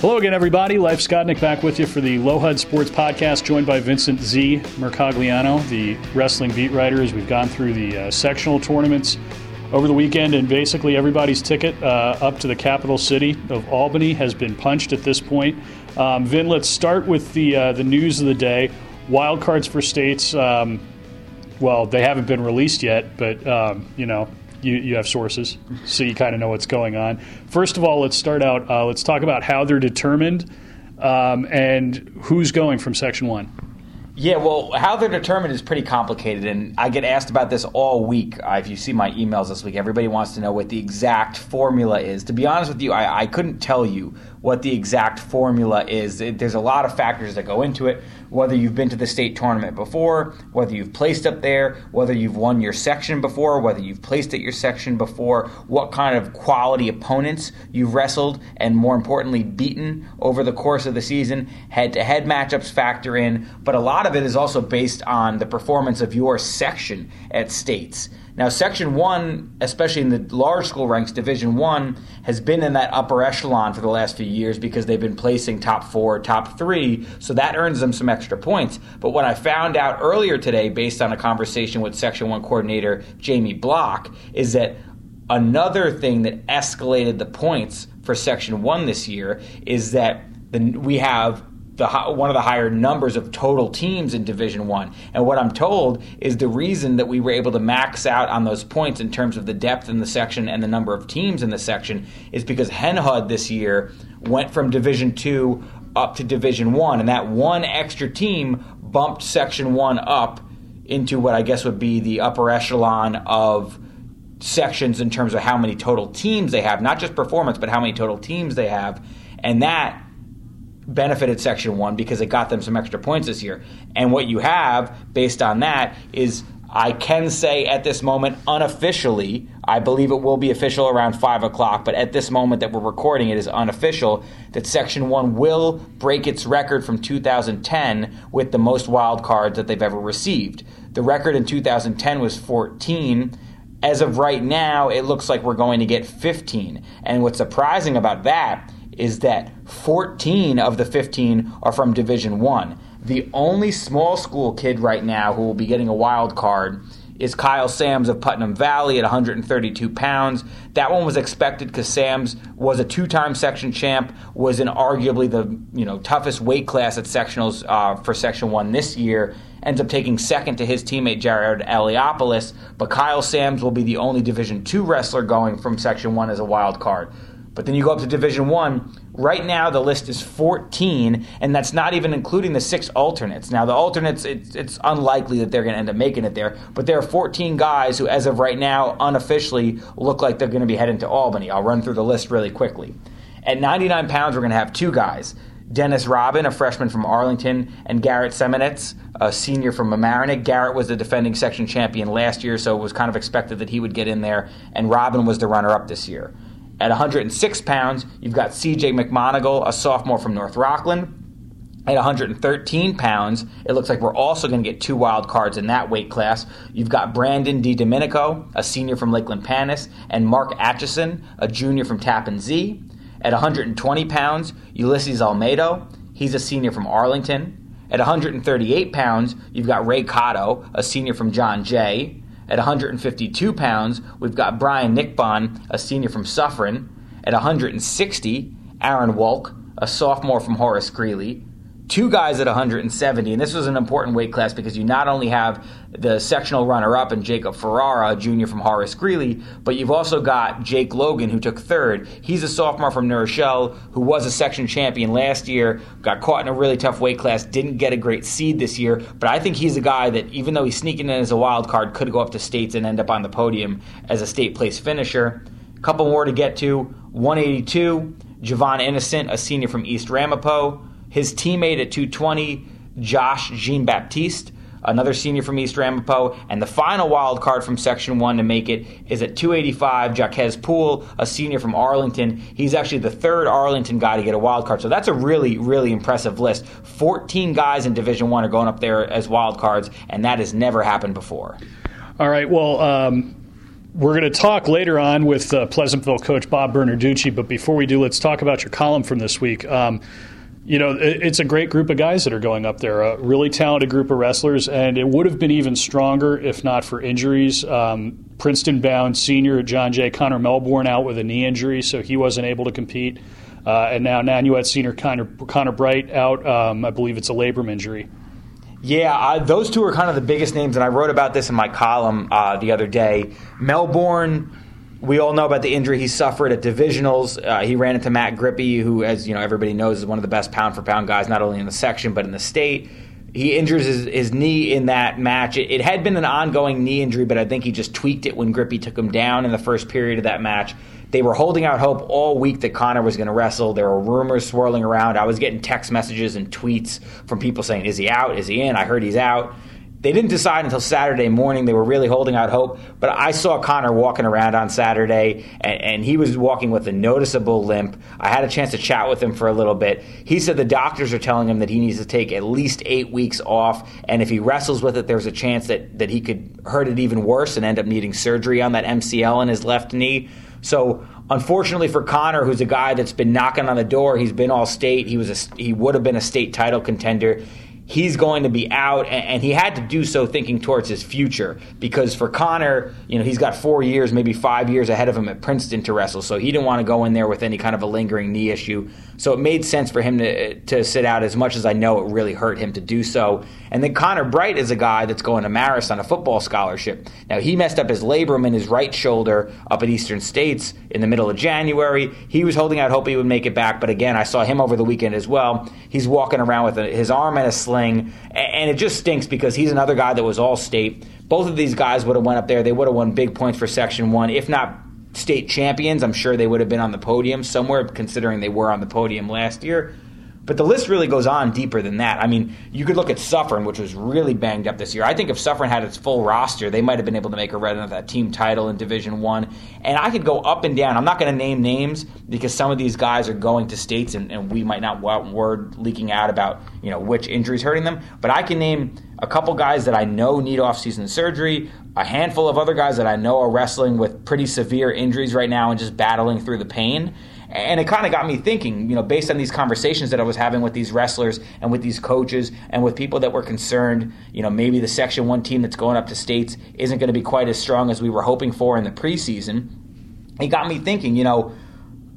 Hello again, everybody. Leif Skodnick back with you for the Lohud Sports Podcast, joined by Vincent Z. Mercogliano, the wrestling beat writer, as we've gone through the uh, sectional tournaments over the weekend, and basically everybody's ticket uh, up to the capital city of Albany has been punched at this point. Um, Vin, let's start with the uh, the news of the day. Wildcards for states. Um, well, they haven't been released yet, but um, you know you, you have sources, so you kind of know what's going on. First of all, let's start out. Uh, let's talk about how they're determined um, and who's going from Section One. Yeah, well, how they're determined is pretty complicated, and I get asked about this all week. Uh, if you see my emails this week, everybody wants to know what the exact formula is. To be honest with you, I, I couldn't tell you what the exact formula is. It, there's a lot of factors that go into it. Whether you've been to the state tournament before, whether you've placed up there, whether you've won your section before, whether you've placed at your section before, what kind of quality opponents you've wrestled and more importantly beaten over the course of the season. Head to head matchups factor in, but a lot of it is also based on the performance of your section at states. Now, Section 1, especially in the large school ranks, Division 1, has been in that upper echelon for the last few years because they've been placing top four, top three, so that earns them some extra points. But what I found out earlier today, based on a conversation with Section 1 coordinator Jamie Block, is that another thing that escalated the points for Section 1 this year is that the, we have the one of the higher numbers of total teams in Division One. And what I'm told is the reason that we were able to max out on those points in terms of the depth in the section and the number of teams in the section is because Hen HUD this year went from Division Two up to Division One, and that one extra team bumped Section One up into what I guess would be the upper echelon of sections in terms of how many total teams they have, not just performance, but how many total teams they have, and that benefited Section 1 because it got them some extra points this year. And what you have based on that is I can say at this moment, unofficially, I believe it will be official around 5 o'clock, but at this moment that we're recording it is unofficial, that Section 1 will break its record from 2010 with the most wild cards that they've ever received. The record in 2010 was 14. As of right now, it looks like we're going to get 15. And what's surprising about that is that 14 of the 15 are from Division 1. The only small school kid right now who will be getting a wild card is Kyle Sams of Putnam Valley at 132 pounds. That one was expected because Sams was a two-time section champ, was in arguably the you know toughest weight class at sectionals uh, for Section One this year. Ends up taking second to his teammate Jared Eliopoulos, but Kyle Sams will be the only Division Two wrestler going from Section One as a wild card. But then you go up to Division One. Right now, the list is 14, and that's not even including the six alternates. Now, the alternates, it's, it's unlikely that they're going to end up making it there, but there are 14 guys who, as of right now, unofficially look like they're going to be heading to Albany. I'll run through the list really quickly. At 99 pounds, we're going to have two guys. Dennis Robin, a freshman from Arlington, and Garrett Seminitz, a senior from Mamaroneck. Garrett was the defending section champion last year, so it was kind of expected that he would get in there, and Robin was the runner up this year. At 106 pounds, you've got CJ McMonigal, a sophomore from North Rockland. At 113 pounds, it looks like we're also going to get two wild cards in that weight class. You've got Brandon DiDomenico, a senior from Lakeland Panas, and Mark Atchison, a junior from Tappan Zee. At 120 pounds, Ulysses Almeida, he's a senior from Arlington. At 138 pounds, you've got Ray Cotto, a senior from John Jay. At 152 pounds, we've got Brian Nickbon, a senior from Suffern. At 160, Aaron Wolk, a sophomore from Horace Greeley two guys at 170, and this was an important weight class because you not only have the sectional runner-up and Jacob Ferrara, junior from Horace Greeley, but you've also got Jake Logan, who took third. He's a sophomore from New Rochelle, who was a section champion last year, got caught in a really tough weight class, didn't get a great seed this year, but I think he's a guy that, even though he's sneaking in as a wild card, could go up to states and end up on the podium as a state place finisher. Couple more to get to. 182, Javon Innocent, a senior from East Ramapo. His teammate at 220, Josh Jean Baptiste, another senior from East Ramapo, and the final wild card from Section 1 to make it is at 285, Jaquez Poole, a senior from Arlington. He's actually the third Arlington guy to get a wild card. So that's a really, really impressive list. 14 guys in Division 1 are going up there as wild cards, and that has never happened before. All right, well, um, we're going to talk later on with uh, Pleasantville coach Bob Bernarducci, but before we do, let's talk about your column from this week. Um, you know, it's a great group of guys that are going up there, a really talented group of wrestlers, and it would have been even stronger if not for injuries. Um, Princeton bound senior John Jay Connor Melbourne out with a knee injury, so he wasn't able to compete. Uh, and now Nanuet senior Connor, Connor Bright out, um, I believe it's a labrum injury. Yeah, I, those two are kind of the biggest names, and I wrote about this in my column uh, the other day. Melbourne we all know about the injury he suffered at divisionals. Uh, he ran into Matt Grippy, who, as you know, everybody knows is one of the best pound for pound guys, not only in the section but in the state. He injures his, his knee in that match. It, it, had been an ongoing knee injury, but I think he just tweaked it when Grippy took him down in the first period of that match. They were holding out hope all week that Connor was going to wrestle. There were rumors swirling around. I was getting text messages and tweets from people saying, "Is he out? Is he in?" I heard he's out. They didn't decide until Saturday morning. They were really holding out hope. But I saw Connor walking around on Saturday, and, and, he was walking with a noticeable limp. I had a chance to chat with him for a little bit. He said the doctors are telling him that he needs to take at least eight weeks off, and if he wrestles with it, there's a chance that, that he could hurt it even worse and end up needing surgery on that MCL in his left knee. So unfortunately for Connor, who's a guy that's been knocking on the door, he's been all state. He was a, he would have been a state title contender he's going to be out, and, he had to do so thinking towards his future because for Connor, you know, he's got four years, maybe five years ahead of him at Princeton to wrestle, so he didn't want to go in there with any kind of a lingering knee issue. So it made sense for him to to sit out as much as I know it really hurt him to do so. And then Connor Bright is a guy that's going to Marist on a football scholarship. Now he messed up his labrum in his right shoulder up at Eastern States in the middle of January. He was holding out hope he would make it back, but again, I saw him over the weekend as well. He's walking around with his arm in a sling, and it just stinks because he's another guy that was all state. Both of these guys would have went up there. They would have won big points for Section One, if not state champions. I'm sure they would have been on the podium somewhere, considering they were on the podium last year. But the list really goes on deeper than that. I mean, you could look at Suffern, which was really banged up this year. I think if Suffern had its full roster, they might have been able to make a run of that team title in Division One. And I could go up and down. I'm not going to name names because some of these guys are going to states, and, and we might not want word leaking out about you know which injuries hurting them. But I can name a couple guys that I know need off-season surgery, a handful of other guys that I know are wrestling with pretty severe injuries right now and just battling through the pain. And it kind of got me thinking, you know, based on these conversations that I was having with these wrestlers and with these coaches and with people that were concerned, you know, maybe the Section 1 team that's going up to states isn't going to be quite as strong as we were hoping for in the preseason. It got me thinking, you know,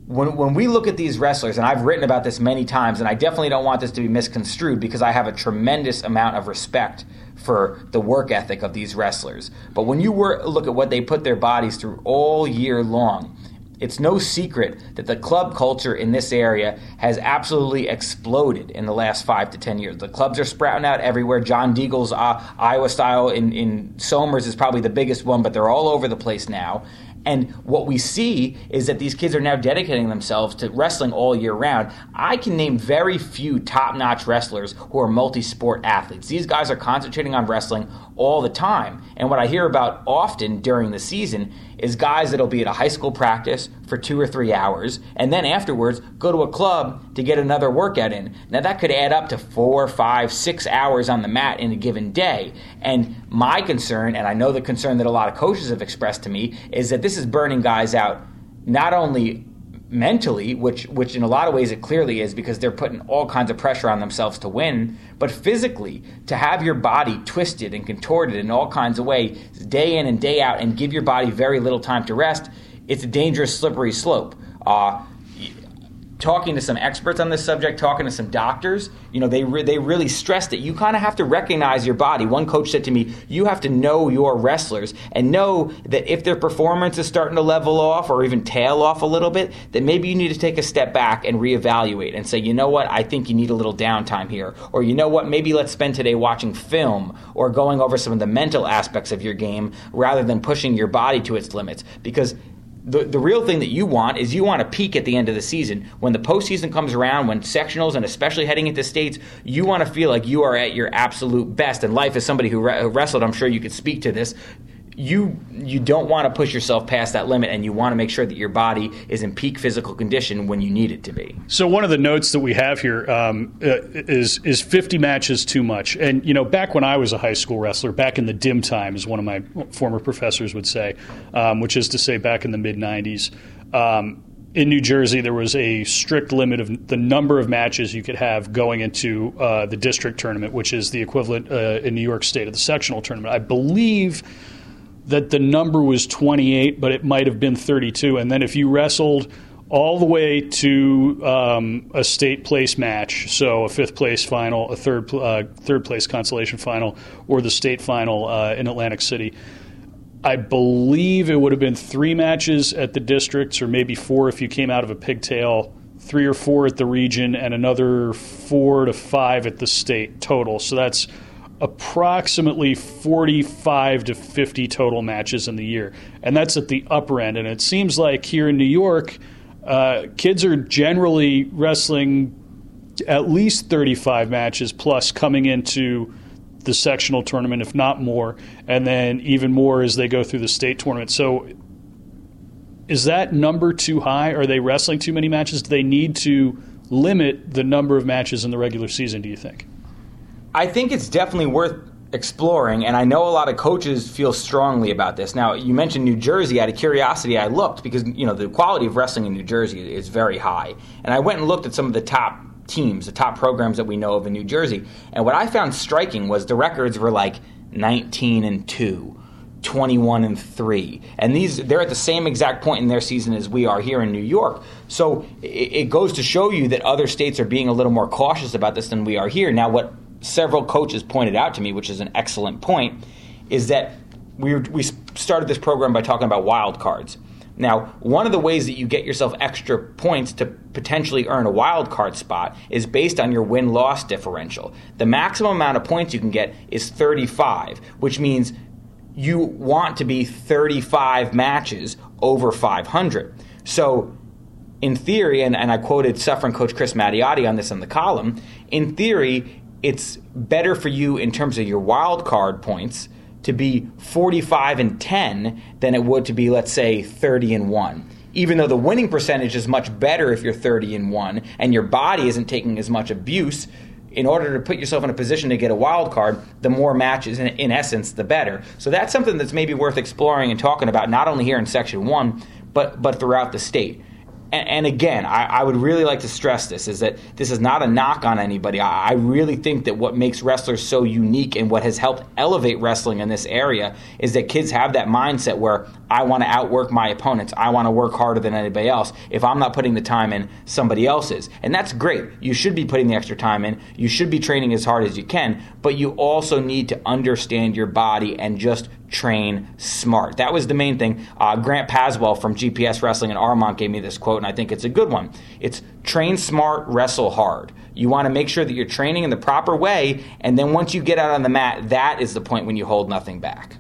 when, when we look at these wrestlers, and I've written about this many times, and I definitely don't want this to be misconstrued because I have a tremendous amount of respect for the work ethic of these wrestlers. But when you were, look at what they put their bodies through all year long, it's no secret that the club culture in this area has absolutely exploded in the last five to ten years. The clubs are sprouting out everywhere. John Deagle's uh, Iowa style in, in Somers is probably the biggest one, but they're all over the place now. And what we see is that these kids are now dedicating themselves to wrestling all year round. I can name very few top notch wrestlers who are multi sport athletes. These guys are concentrating on wrestling all the time. And what I hear about often during the season is guys that'll be at a high school practice for two or three hours and then afterwards go to a club to get another workout in. Now that could add up to four, five, six hours on the mat in a given day. And my concern, and I know the concern that a lot of coaches have expressed to me, is that this is burning guys out not only mentally, which which in a lot of ways it clearly is because they're putting all kinds of pressure on themselves to win, but physically to have your body twisted and contorted in all kinds of ways day in and day out and give your body very little time to rest, it's a dangerous slippery slope. Uh, talking to some experts on this subject, talking to some doctors, you know, they re- they really stressed that you kind of have to recognize your body. One coach said to me, "You have to know your wrestlers and know that if their performance is starting to level off or even tail off a little bit, that maybe you need to take a step back and reevaluate and say, you know what, I think you need a little downtime here, or you know what, maybe let's spend today watching film or going over some of the mental aspects of your game rather than pushing your body to its limits because." The, the real thing that you want is you want to peak at the end of the season. When the postseason comes around, when sectionals and especially heading into states, you want to feel like you are at your absolute best. And Leif, as somebody who, re- wrestled, I'm sure you could speak to this you you don't want to push yourself past that limit, and you want to make sure that your body is in peak physical condition when you need it to be. So one of the notes that we have here um, uh, is is 50 matches too much? And you know, back when I was a high school wrestler, back in the dim time, as one of my former professors would say, um, which is to say, back in the mid 90s. Um, in New Jersey, there was a strict limit of the number of matches you could have going into uh, the district tournament, which is the equivalent uh, in New York State of the sectional tournament. I believe that the number was 28, but it might have been 32. And then if you wrestled all the way to um, a state place match, so a fifth place final, a third uh, third place consolation final, or the state final uh, in Atlantic City. I believe it would have been three matches at the districts, or maybe four if you came out of a pigtail, three or four at the region, and another four to five at the state total. So that's approximately 45 to 50 total matches in the year. And that's at the upper end. And it seems like here in New York, uh, kids are generally wrestling at least 35 matches plus coming into the sectional tournament, if not more, and then even more as they go through the state tournament. So is that number too high? Are they wrestling too many matches? Do they need to limit the number of matches in the regular season, do you think? I think it's definitely worth exploring, and I know a lot of coaches feel strongly about this. Now, you mentioned New Jersey. Out of curiosity, I looked because you know the quality of wrestling in New Jersey is very high, and I went and looked at some of the top teams, the top programs that we know of in New Jersey, and what I found striking was the records were like 19 and two. 21 and 3 and these they're at the same exact point in their season as we are here in New York so it, it goes to show you that other states are being a little more cautious about this than we are here now what several coaches pointed out to me, which is an excellent point, is that we, we started this program by talking about wild cards. Now, one of the ways that you get yourself extra points to potentially earn a wild card spot is based on your win loss differential. The maximum amount of points you can get is 35, which means you want to be 35 matches over 500. So, in theory, and, and I quoted Suffern coach Chris Mattiotti on this in the column, in theory, it's better for you in terms of your wild card points to be 45 and 10 than it would to be let's say 30 and 1 even though the winning percentage is much better if you're 30 and 1 and your body isn't taking as much abuse in order to put yourself in a position to get a wild card the more matches in, in essence the better. So that's something that's maybe worth exploring and talking about not only here in section 1 but but throughout the state and, and again, I, I, would really like to stress this is that this is not a knock on anybody. I, I really think that what makes wrestlers so unique and what has helped elevate wrestling in this area is that kids have that mindset where I want to outwork my opponents. I want to work harder than anybody else. If I'm not putting the time in, somebody else is. And that's great. You should be putting the extra time in. You should be training as hard as you can, but you also need to understand your body and just train smart. That was the main thing. Uh, Grant Paswell from GPS Wrestling in Armonk gave me this quote, and I think it's a good one. It's train smart, wrestle hard. You want to make sure that you're training in the proper way, and then once you get out on the mat, that is the point when you hold nothing back.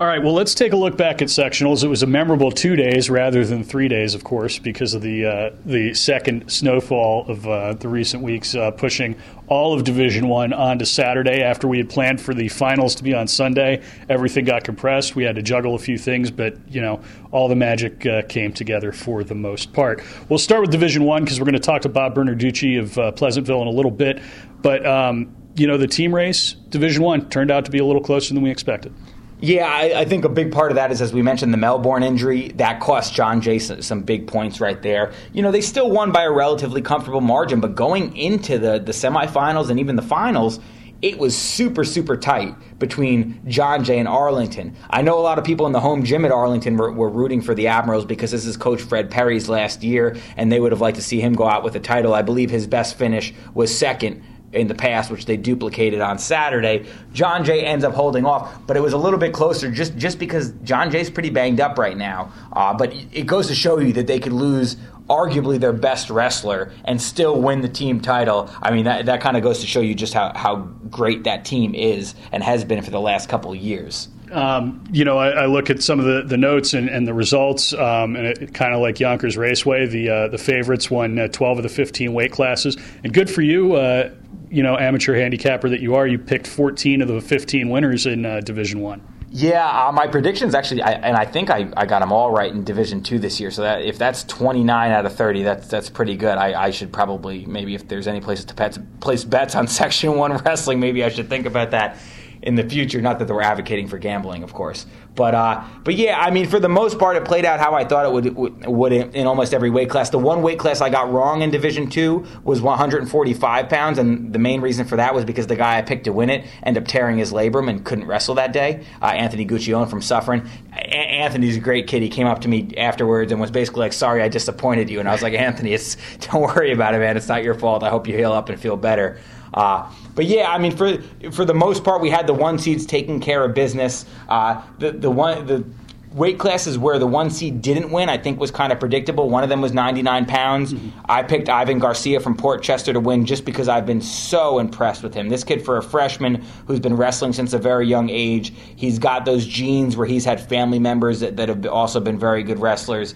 All right, well, let's take a look back at sectionals. It was a memorable two days rather than three days, of course, because of the uh, the second snowfall of uh, the recent weeks, uh, pushing all of Division One onto Saturday. After we had planned for the finals to be on Sunday, everything got compressed. We had to juggle a few things, but you know, all the magic uh, came together for the most part. We'll start with Division One because we're going to talk to Bob Bernarducci of uh, Pleasantville in a little bit, but. Um, you know the team race, Division One, turned out to be a little closer than we expected. Yeah, I, I, think a big part of that is, as we mentioned, the Melbourne injury. That cost John Jason some big points right there. You know, they still won by a relatively comfortable margin, but going into the, the semifinals and even the finals, it was super, super tight between John Jay and Arlington. I know a lot of people in the home gym at Arlington were, were, rooting for the Admirals because this is Coach Fred Perry's last year, and they would have liked to see him go out with a title. I believe his best finish was second in the past, which they duplicated on Saturday. John Jay ends up holding off, but it was a little bit closer just, just because John Jay's pretty banged up right now. Uh, but it goes to show you that they could lose arguably their best wrestler and still win the team title. I mean, that, that kind of goes to show you just how, how great that team is and has been for the last couple years. Um, you know, I, I, look at some of the, the notes and, and the results, um, and it, kind of like Yonkers Raceway, the uh, the favorites won uh, 12 of the 15 weight classes, and good for you. Uh, you know, amateur handicapper that you are, you picked 14 of the 15 winners in uh, Division One. Yeah, uh, my predictions actually, I, and I think I, I got them all right in Division Two this year. So that if that's twenty nine out of thirty, that's that's pretty good. I, I should probably maybe if there's any places to pet, place bets on Section One wrestling, maybe I should think about that in the future. Not that we're advocating for gambling, of course, but uh, but yeah, I mean, for the most part, it played out how I thought it would would, would in, in, almost every weight class. The one weight class I got wrong in Division Two was 145 pounds, and the main reason for that was because the guy I picked to win it ended up tearing his labrum and couldn't wrestle that day. Uh, Anthony Guccione from Suffern. A- Anthony's a great kid. He came up to me afterwards and was basically like, "Sorry, I disappointed you," and I was like, "Anthony, it's don't worry about it, man. It's not your fault. I hope you heal up and feel better." Uh, but yeah, I mean, for for the most part, we had the one seeds taking care of business. Uh, the the one the weight classes where the one seed didn't win, I think was kind of predictable. One of them was 99 pounds. Mm-hmm. I picked Ivan Garcia from Port Chester to win just because I've been so impressed with him. This kid, for a freshman who's been wrestling since a very young age, he's got those genes where he's had family members that, that have also been very good wrestlers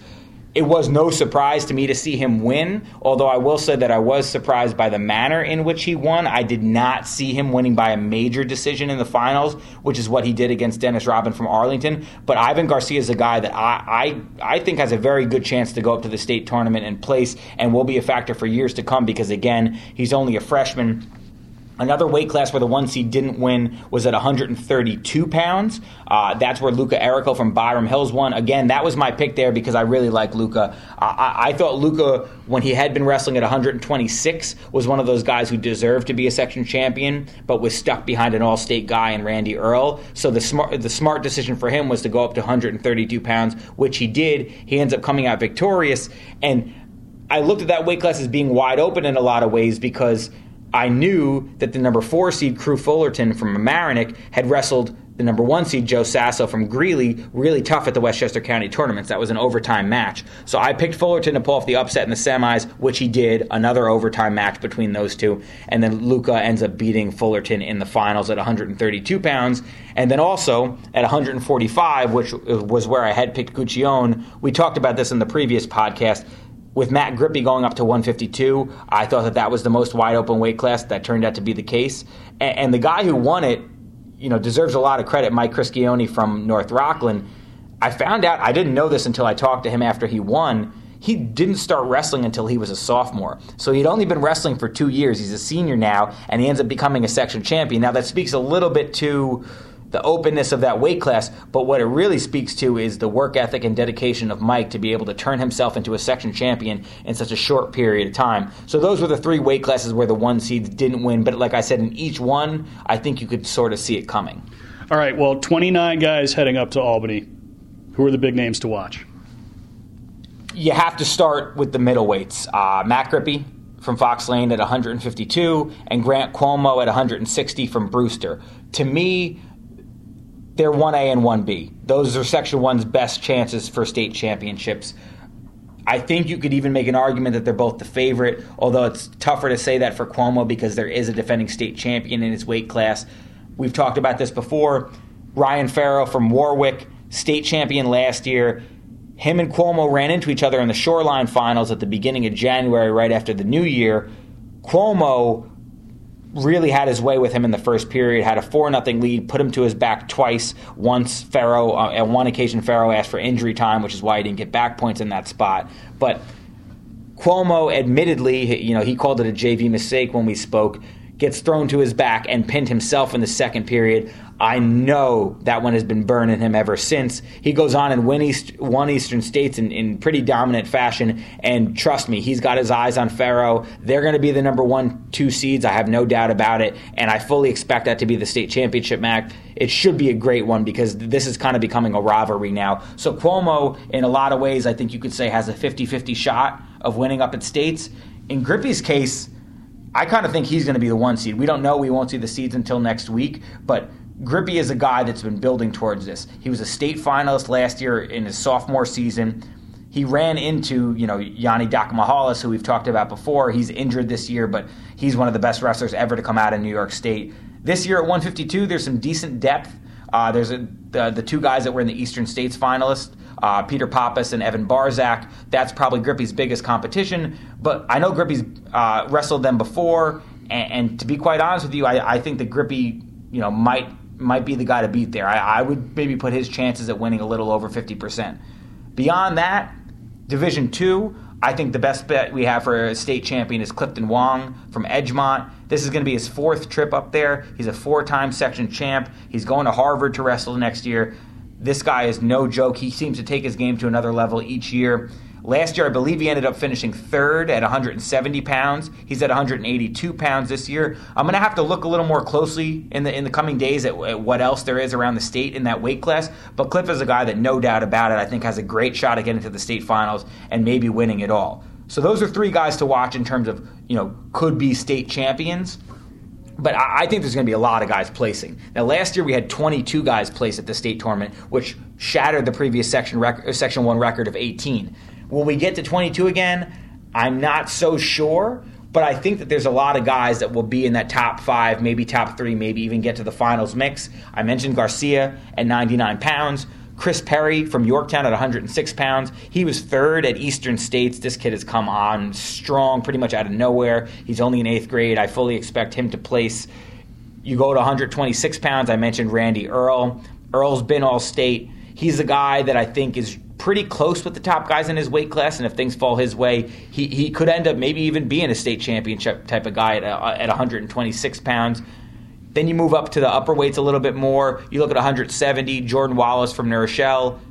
it was no surprise to me to see him win, although I will say that I was surprised by the manner in which he won. I did not see him winning by a major decision in the finals, which is what he did against Dennis Robin from Arlington. But Ivan Garcia is a guy that I, I, I think has a very good chance to go up to the state tournament and place and will be a factor for years to come because, again, he's only a freshman Another weight class where the one seed didn't win was at 132 pounds. Uh, that's where Luca Erico from Byram Hills won. Again, that was my pick there because I really like Luca. I, I thought Luca, when he had been wrestling at 126, was one of those guys who deserved to be a section champion, but was stuck behind an all-state guy in Randy Earl. So the smart, the smart decision for him was to go up to 132 pounds, which he did. He ends up coming out victorious, and I looked at that weight class as being wide open in a lot of ways because – I knew that the number four seed Crew Fullerton from Mamaroneck had wrestled the number one seed Joe Sasso from Greeley really tough at the Westchester County tournaments. That was an overtime match. So I picked Fullerton to pull off the upset in the semis, which he did. Another overtime match between those two. And then Luca ends up beating Fullerton in the finals at 132 pounds. And then also at 145, which was where I had picked Guccione. We talked about this in the previous podcast with Matt Grippy going up to 152, I thought that that was the most wide open weight class. That turned out to be the case. And, and the guy who won it, you know, deserves a lot of credit. Mike Criscione from North Rockland. I found out I didn't know this until I talked to him after he won. He didn't start wrestling until he was a sophomore. So he'd only been wrestling for two years. He's a senior now, and he ends up becoming a section champion. Now that speaks a little bit to the openness of that weight class, but what it really speaks to is the work ethic and dedication of Mike to be able to turn himself into a section champion in such a short period of time. So those were the three weight classes where the one seeds didn't win, but like I said, in each one, I think you could sort of see it coming. All right, well, 29 guys heading up to Albany. Who are the big names to watch? You have to start with the middleweights. Uh, Matt Grippy from Fox Lane at 152, and Grant Cuomo at 160 from Brewster. To me, they're 1A and 1B. Those are Section 1's best chances for state championships. I think you could even make an argument that they're both the favorite, although it's tougher to say that for Cuomo because there is a defending state champion in his weight class. We've talked about this before. Ryan Farrow from Warwick, state champion last year. Him and Cuomo ran into each other in the Shoreline finals at the beginning of January, right after the new year. Cuomo really had his way with him in the first period, had a 4 0 lead, put him to his back twice. Once Farrow, uh, one occasion, Farrow asked for injury time, which is why he didn't get back points in that spot. But Cuomo admittedly, you know, he called it a JV mistake when we spoke, gets thrown to his back and pinned himself in the second period. I know that one has been burning him ever since. He goes on and win East, won Eastern States in, in pretty dominant fashion. And trust me, he's got his eyes on Farrow. They're going to be the number one, two seeds. I have no doubt about it. And I fully expect that to be the state championship match. It should be a great one because this is kind of becoming a rivalry now. So Cuomo, in a lot of ways, I think you could say has a 50 50 shot of winning up at states. In Grippy's case, I kind of think he's going to be the one seed. We don't know. We won't see the seeds until next week. But Grippy is a guy that's been building towards this. He was a state finalist last year in his sophomore season. He ran into, you know, Yianni Diakomihalis, who we've talked about before. He's injured this year, but he's one of the best wrestlers ever to come out of New York State. This year at 152, there's some decent depth. Uh, there's a, the, the, two guys that were in the Eastern States finalists, uh, Peter Pappas and Evan Barzak. That's probably Grippy's biggest competition. But I know Grippy's uh, wrestled them before, and, and, to be quite honest with you, I, I think that Grippy, you know, might might be the guy to beat there. I, I would maybe put his chances at winning a little over 50%. Beyond that, Division Two, I think the best bet we have for a state champion is Clifton Wong from Edgemont. This is going to be his fourth trip up there. He's a four time section champ. He's going to Harvard to wrestle next year. This guy is no joke. He seems to take his game to another level each year. Last year, I believe he ended up finishing third at 170 pounds. He's at 182 pounds this year. I'm going to have to look a little more closely in the in the coming days at, at, what else there is around the state in that weight class. But Cliff is a guy that, no doubt about it, I think has a great shot at getting to the state finals and maybe winning it all. So those are three guys to watch in terms of you know could be state champions. But I think there's going to be a lot of guys placing. Now, last year we had 22 guys place at the state tournament, which shattered the previous section rec- uh, section one record of 18. Will we get to 22 again? I'm not so sure, but I think that there's a lot of guys that will be in that top five, maybe top three, maybe even get to the finals mix. I mentioned Garcia at 99 pounds. Chris Perry from Yorktown at 106 pounds. He was third at Eastern States. This kid has come on strong, pretty much out of nowhere. He's only in eighth grade. I fully expect him to place. You go to 126 pounds. I mentioned Randy Earl. Earl's been all state. He's a guy that I think is pretty close with the top guys in his weight class, and if things fall his way, he, he could end up maybe even being a state championship type of guy at, uh, at 126 pounds. Then you move up to the upper weights a little bit more. You look at 170, Jordan Wallace from New Rochelle.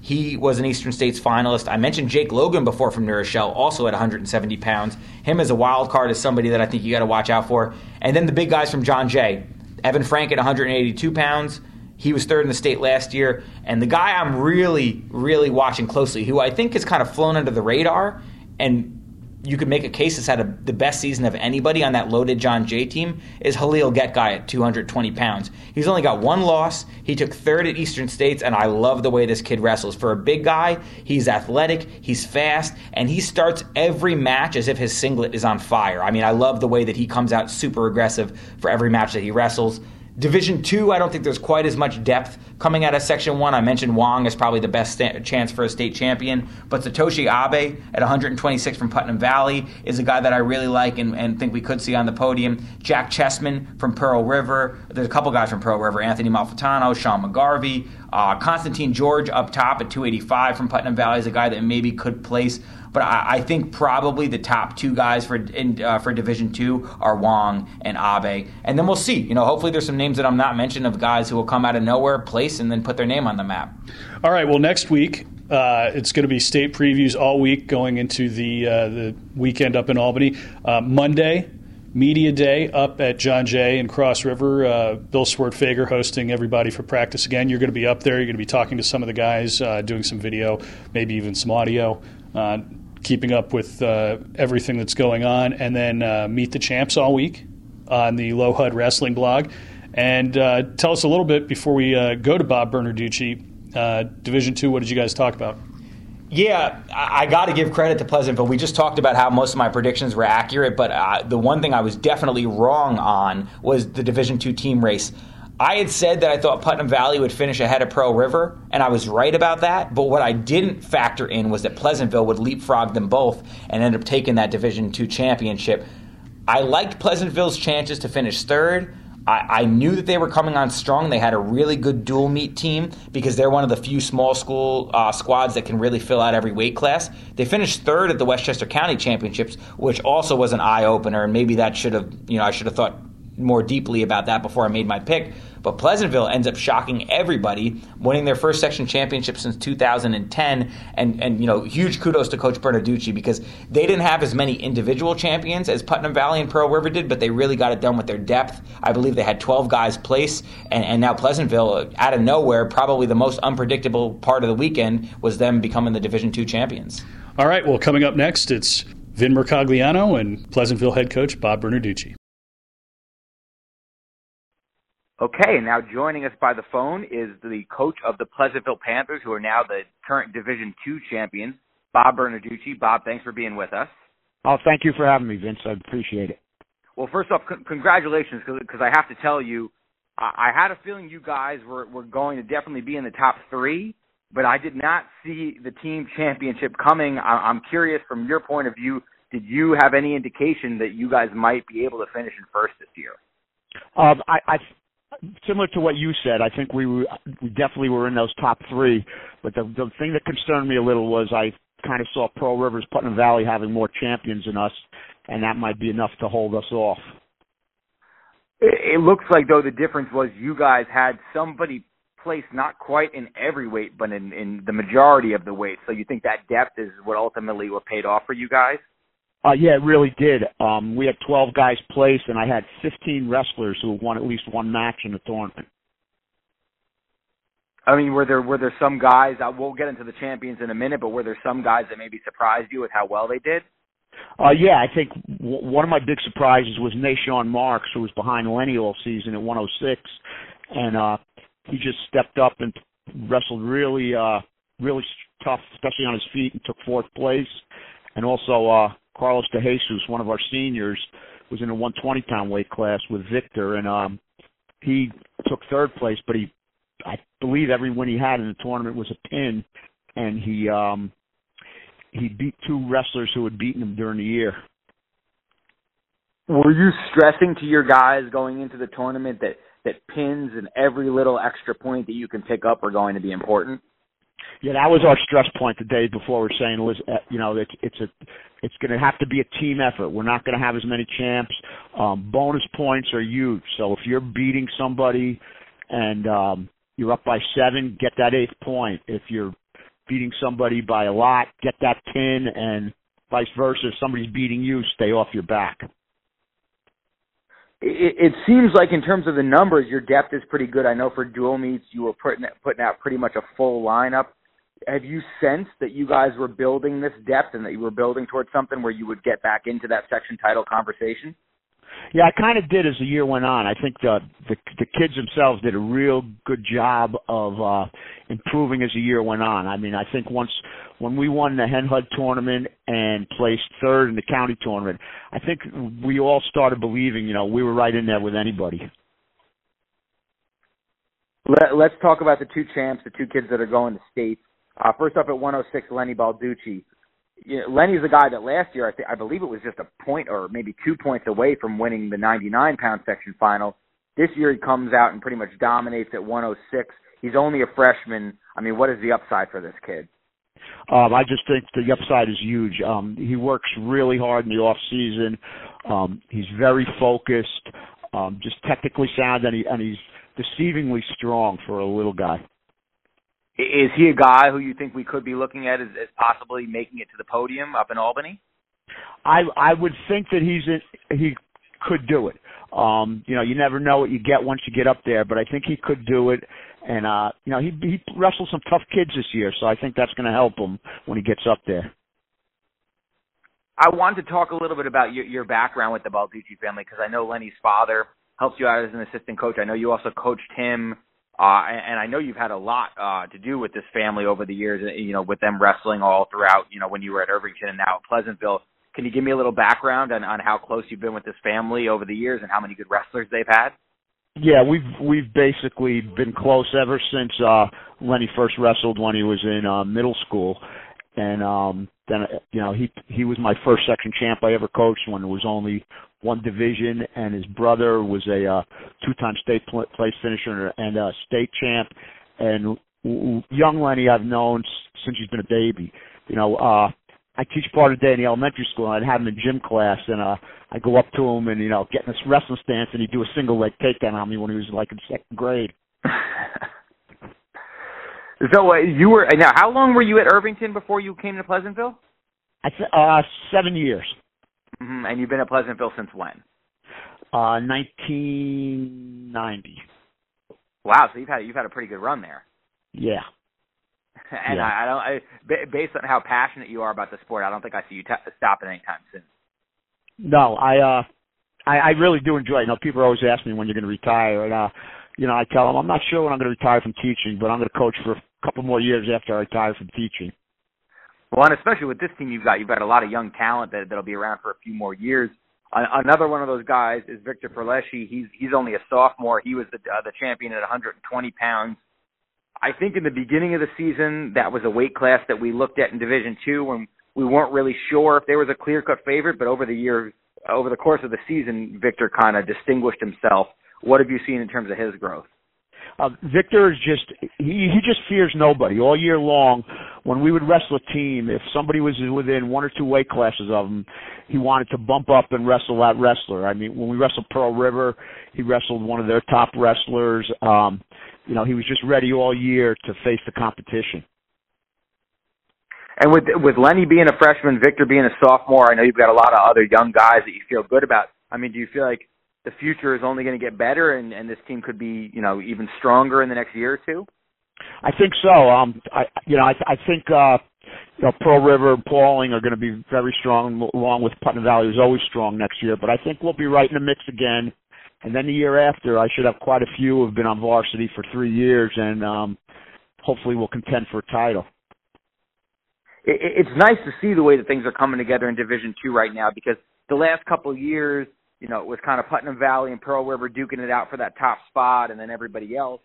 He was an Eastern States finalist. I mentioned Jake Logan before from New Rochelle, also at 170 pounds. Him as a wild card is somebody that I think you got to watch out for. And then the big guys from John Jay. Evan Frank at 182 pounds. He was third in the state last year. And the guy I'm really, really watching closely, who I think has kind of flown under the radar, and you could make a case has had a, the best season of anybody on that loaded John Jay team, is Halil Getguy at 220 pounds. He's only got one loss. He took third at Eastern States, and I love the way this kid wrestles. For a big guy, he's athletic, he's fast, and he starts every match as if his singlet is on fire. I mean, I love the way that he comes out super aggressive for every match that he wrestles. Division two, I don't think there's quite as much depth coming out of Section one. I mentioned Wong is probably the best sta- chance for a state champion, but Satoshi Abe at 126 from Putnam Valley is a guy that I really like and, and think we could see on the podium. Jack Chessman from Pearl River. There's a couple guys from Pearl River: Anthony Malfitano, Sean McGarvey, uh, Constantine George up top at 285 from Putnam Valley is a guy that maybe could place but I, I think probably the top two guys for in, uh, for Division Two are Wong and Abe, and then we'll see. You know, hopefully there's some names that I'm not mentioning of guys who will come out of nowhere, place, and then put their name on the map. All right. Well, next week uh, it's going to be state previews all week going into the uh, the weekend up in Albany. Uh, Monday, media day up at John Jay in Cross River. Uh, Bill Swartfager hosting everybody for practice again. You're going to be up there. You're going to be talking to some of the guys, uh, doing some video, maybe even some audio. Keeping up with uh, everything that's going on, and then uh, meet the champs all week on the Lohud Wrestling blog. And uh, tell us a little bit before we uh, go to Bob Bernarducci, uh, Division Two. What did you guys talk about? Yeah, I, got to give credit to Pleasantville. We just talked about how most of my predictions were accurate, but uh, the one thing I was definitely wrong on was the Division Two team race. I had said that I thought Putnam Valley would finish ahead of Pearl River, and I was right about that. But what I didn't factor in was that Pleasantville would leapfrog them both and end up taking that Division two championship. I liked Pleasantville's chances to finish third. I, I, knew that they were coming on strong. They had a really good dual meet team because they're one of the few small school uh, squads that can really fill out every weight class. They finished third at the Westchester County Championships, which also was an eye opener, and maybe that should have, you know, I should have thought more deeply about that before I made my pick. But Pleasantville ends up shocking everybody, winning their first section championship since 2010. And, and you know, huge kudos to Coach Bernarducci because they didn't have as many individual champions as Putnam Valley and Pearl River did, but they really got it done with their depth. I believe they had 12 guys place, and, and now Pleasantville, uh, out of nowhere, probably the most unpredictable part of the weekend was them becoming the Division two champions. All right, well, coming up next, it's Vin Mercogliano and Pleasantville head coach Bob Bernarducci. Okay, and now joining us by the phone is the coach of the Pleasantville Panthers, who are now the current Division Two champions, Bob Bernarducci. Bob, thanks for being with us. Oh, thank you for having me, Vince. I appreciate it. Well, first off, c- congratulations, because I have to tell you, I-, I had a feeling you guys were, were going to definitely be in the top three, but I did not see the team championship coming. I- I'm curious, from your point of view, did you have any indication that you guys might be able to finish in first this year? Um, I, I similar to what you said, I think we we definitely were in those top three. But the the thing that concerned me a little was I kind of saw Pearl Rivers, Putnam Valley having more champions than us, and that might be enough to hold us off. It, it looks like though the difference was you guys had somebody placed not quite in every weight, but in in the majority of the weights. So you think that depth is what ultimately what paid off for you guys? Uh, yeah, it really did. Um, we had 12 guys placed, and I had 15 wrestlers who won at least one match in the tournament. I mean, were there were there some guys? Uh, we'll get into the champions in a minute, but were there some guys that maybe surprised you with how well they did? Uh, yeah, I think w- one of my big surprises was Nashawn Marks, who was behind Lenny all season at 106, and uh, he just stepped up and wrestled really, uh, really tough, especially on his feet, and took fourth place. And also, uh, Carlos De Jesus, one of our seniors, was in a 120 pound weight class with Victor, and um, he took third place. But he, I believe, every win he had in the tournament was a pin, and he um, he beat two wrestlers who had beaten him during the year. Were you stressing to your guys going into the tournament that that pins and every little extra point that you can pick up are going to be important? Yeah, that was our stress point the day before. We're saying, uh, you know, it's it's a it's going to have to be a team effort. We're not going to have as many champs. Um, bonus points are huge. So if you're beating somebody and um, you're up by seven, get that eighth point. If you're beating somebody by a lot, get that ten, and vice versa. If somebody's beating you, stay off your back. It, it seems like in terms of the numbers, your depth is pretty good. I know for dual meets, you were putting putting out pretty much a full lineup have you sensed that you guys were building this depth and that you were building towards something where you would get back into that section title conversation? Yeah, I kind of did as the year went on. I think the the, the kids themselves did a real good job of uh improving as the year went on. I mean, I think once when we won the Hen HUD tournament and placed third in the county tournament, I think we all started believing, you know, we were right in there with anybody. Let, let's talk about the two champs, the two kids that are going to states. Uh, first up at 106, Lenny Balducci. You know, Lenny's the guy that last year, I, think I believe it was just a point or maybe two points away from winning the 99 pound section final. This year he comes out and pretty much dominates at 106. He's only a freshman. I mean, what is the upside for this kid? Um, I just think the upside is huge. Um, he works really hard in the off season. Um, he's very focused, um, just technically sound, and, he, and he's deceivingly strong for a little guy. Is he a guy who you think we could be looking at as, as possibly making it to the podium up in Albany? I I would think that he's he could do it. Um, you know, you never know what you get once you get up there, but I think he could do it. And uh, you know, he he wrestled some tough kids this year, so I think that's going to help him when he gets up there. I wanted to talk a little bit about your, your background with the Balducci family because I know Lenny's father helps you out as an assistant coach. I know you also coached him uh, and, and I know you've had a lot uh, to do with this family over the years. You know, with them wrestling all throughout. You know, when you were at Irvington and now at Pleasantville. Can you give me a little background on, on how close you've been with this family over the years and how many good wrestlers they've had? Yeah, we've we've basically been close ever since uh Lenny first wrestled when he was in uh middle school. And um then you know, he he was my first section champ I ever coached when there was only one division, and his brother was a uh, two-time state pl- place finisher and a state champ. And young Lenny, I've known since he's been a baby. You know, uh, I teach part of the day in the elementary school. And I'd have him in gym class, and uh, I go up to him and you know get in this wrestling stance, and he'd do a single leg takedown on me when he was like in second grade. so uh, you were now. How long were you at Irvington before you came to Pleasantville? I th- uh, seven years. Mm-hmm. And you've been at Pleasantville since when? Uh, 1990. Wow, so you've had you've had a pretty good run there. Yeah. and yeah. I, I don't, I, based on how passionate you are about the sport, I don't think I see you t- stopping anytime soon. No, I, uh, I, I really do enjoy it. You know, people always ask me when you're going to retire, and uh, you know, I tell them I'm not sure when I'm going to retire from teaching, but I'm going to coach for a couple more years after I retire from teaching. Well, and especially with this team you've got, you've got a lot of young talent that that'll be around for a few more years. Another one of those guys is Victor Perleschi. He's he's only a sophomore. He was the uh, the champion at 120 pounds. I think in the beginning of the season that was a weight class that we looked at in Division Two when we weren't really sure if there was a clear cut favorite. But over the year, over the course of the season, Victor kind of distinguished himself. what have you seen in terms of his growth? Uh, Victor is just he he just fears nobody all year long. When we would wrestle a team, if somebody was within one or two weight classes of him, he wanted to bump up and wrestle that wrestler. I mean, when we wrestled Pearl River, he wrestled one of their top wrestlers. Um, you know, he was just ready all year to face the competition. And with with Lenny being a freshman, Victor being a sophomore, I know you've got a lot of other young guys that you feel good about. I mean, do you feel like the future is only going to get better, and and this team could be you know even stronger in the next year or two? I think so. Um, I you know I I think uh, you know Pearl River and Pawling are going to be very strong, along with Putnam Valley, who's always strong next year. But I think we'll be right in the mix again. And then the year after, I should have quite a few who have been on varsity for three years, and um, hopefully we'll contend for a title. It, it's nice to see the way that things are coming together in Division Two right now because the last couple of years you know, it was kind of Putnam Valley and Pearl River duking it out for that top spot, and then everybody else.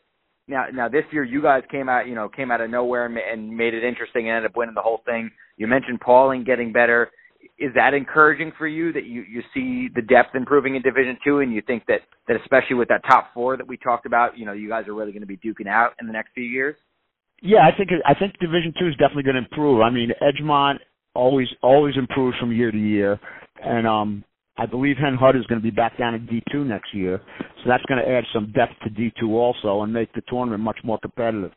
Now, now this year you guys came out, you know, came out of nowhere and, and made it interesting and ended up winning the whole thing. You mentioned Pawling getting better. Is that encouraging for you that you you see the depth improving in Division Two, and you think that that especially with that top four that we talked about, you know, you guys are really going to be duking out in the next few years? Yeah, I think I think Division Two is definitely going to improve. I mean, Edgemont always always improves from year to year, and um, I believe Hen is going to be back down in D2 next year, so that's going to add some depth to D2 also and make the tournament much more competitive.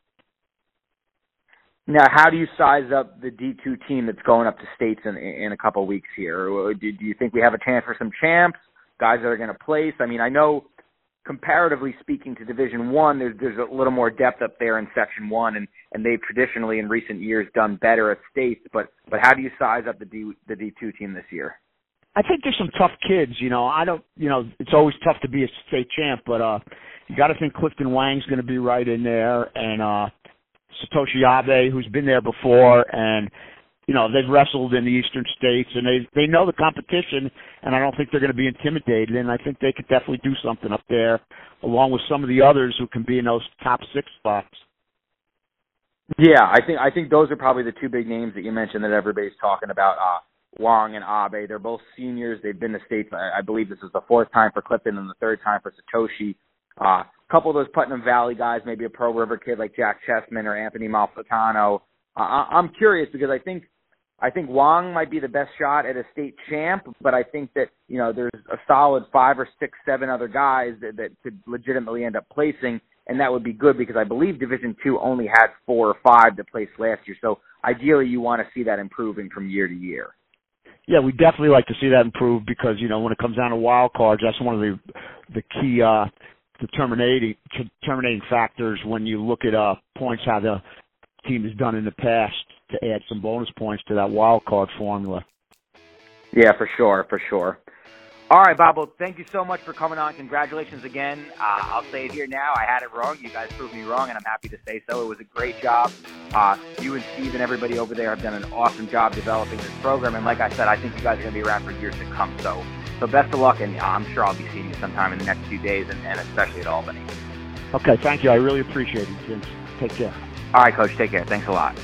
Now, how do you size up the D2 team that's going up to states in in a couple of weeks here? Do, do you think we have a chance for some champs, guys that are going to place? I mean, I know comparatively speaking to Division One, there's there's a little more depth up there in Section One, and and they've traditionally in recent years done better at states. But but how do you size up the D the D2 team this year? I think there's some tough kids. You know, I don't. You know, it's always tough to be a state champ, but uh, you got to think Clifton Wang's going to be right in there, and uh, Satoshi Abe, who's been there before, and you know they've wrestled in the eastern states, and they they know the competition, and I don't think they're going to be intimidated, and I think they could definitely do something up there, along with some of the others who can be in those top six spots. Yeah, I think I think those are probably the two big names that you mentioned that everybody's talking about. Uh, Wong and Abe. They're both seniors. They've been to states. I, I believe this is the fourth time for Clifton and the third time for Satoshi. Uh, a couple of those Putnam Valley guys, maybe a Pearl River kid like Jack Chessman or Anthony Malfitano. Uh, I'm curious because I think I think Wong might be the best shot at a state champ, but I think that you know there's a solid five or six, seven other guys that, that could legitimately end up placing, and that would be good because I believe Division Two only had four or five to place last year. So ideally, you want to see that improving from year to year yeah, we definitely like to see that improve because you know when it comes down to wild cards, that's one of the the key uh, determinating determinating factors when you look at uh, points how the team has done in the past to add some bonus points to that wild card formula. Yeah, for sure, for sure. All right, Bob. Well, thank you so much for coming on. Congratulations again. Uh, I'll say it here now. I had it wrong. You guys proved me wrong, and I'm happy to say so. It was a great job. Uh, you and Steve and everybody over there have done an awesome job developing this program. And like I said, I think you guys are going to be around for years to come. So, so best of luck, and I'm sure I'll be seeing you sometime in the next few days, and, and especially at Albany. Okay, thank you. I really appreciate it, Vince. Take care. All right, Coach. Take care. Thanks a lot.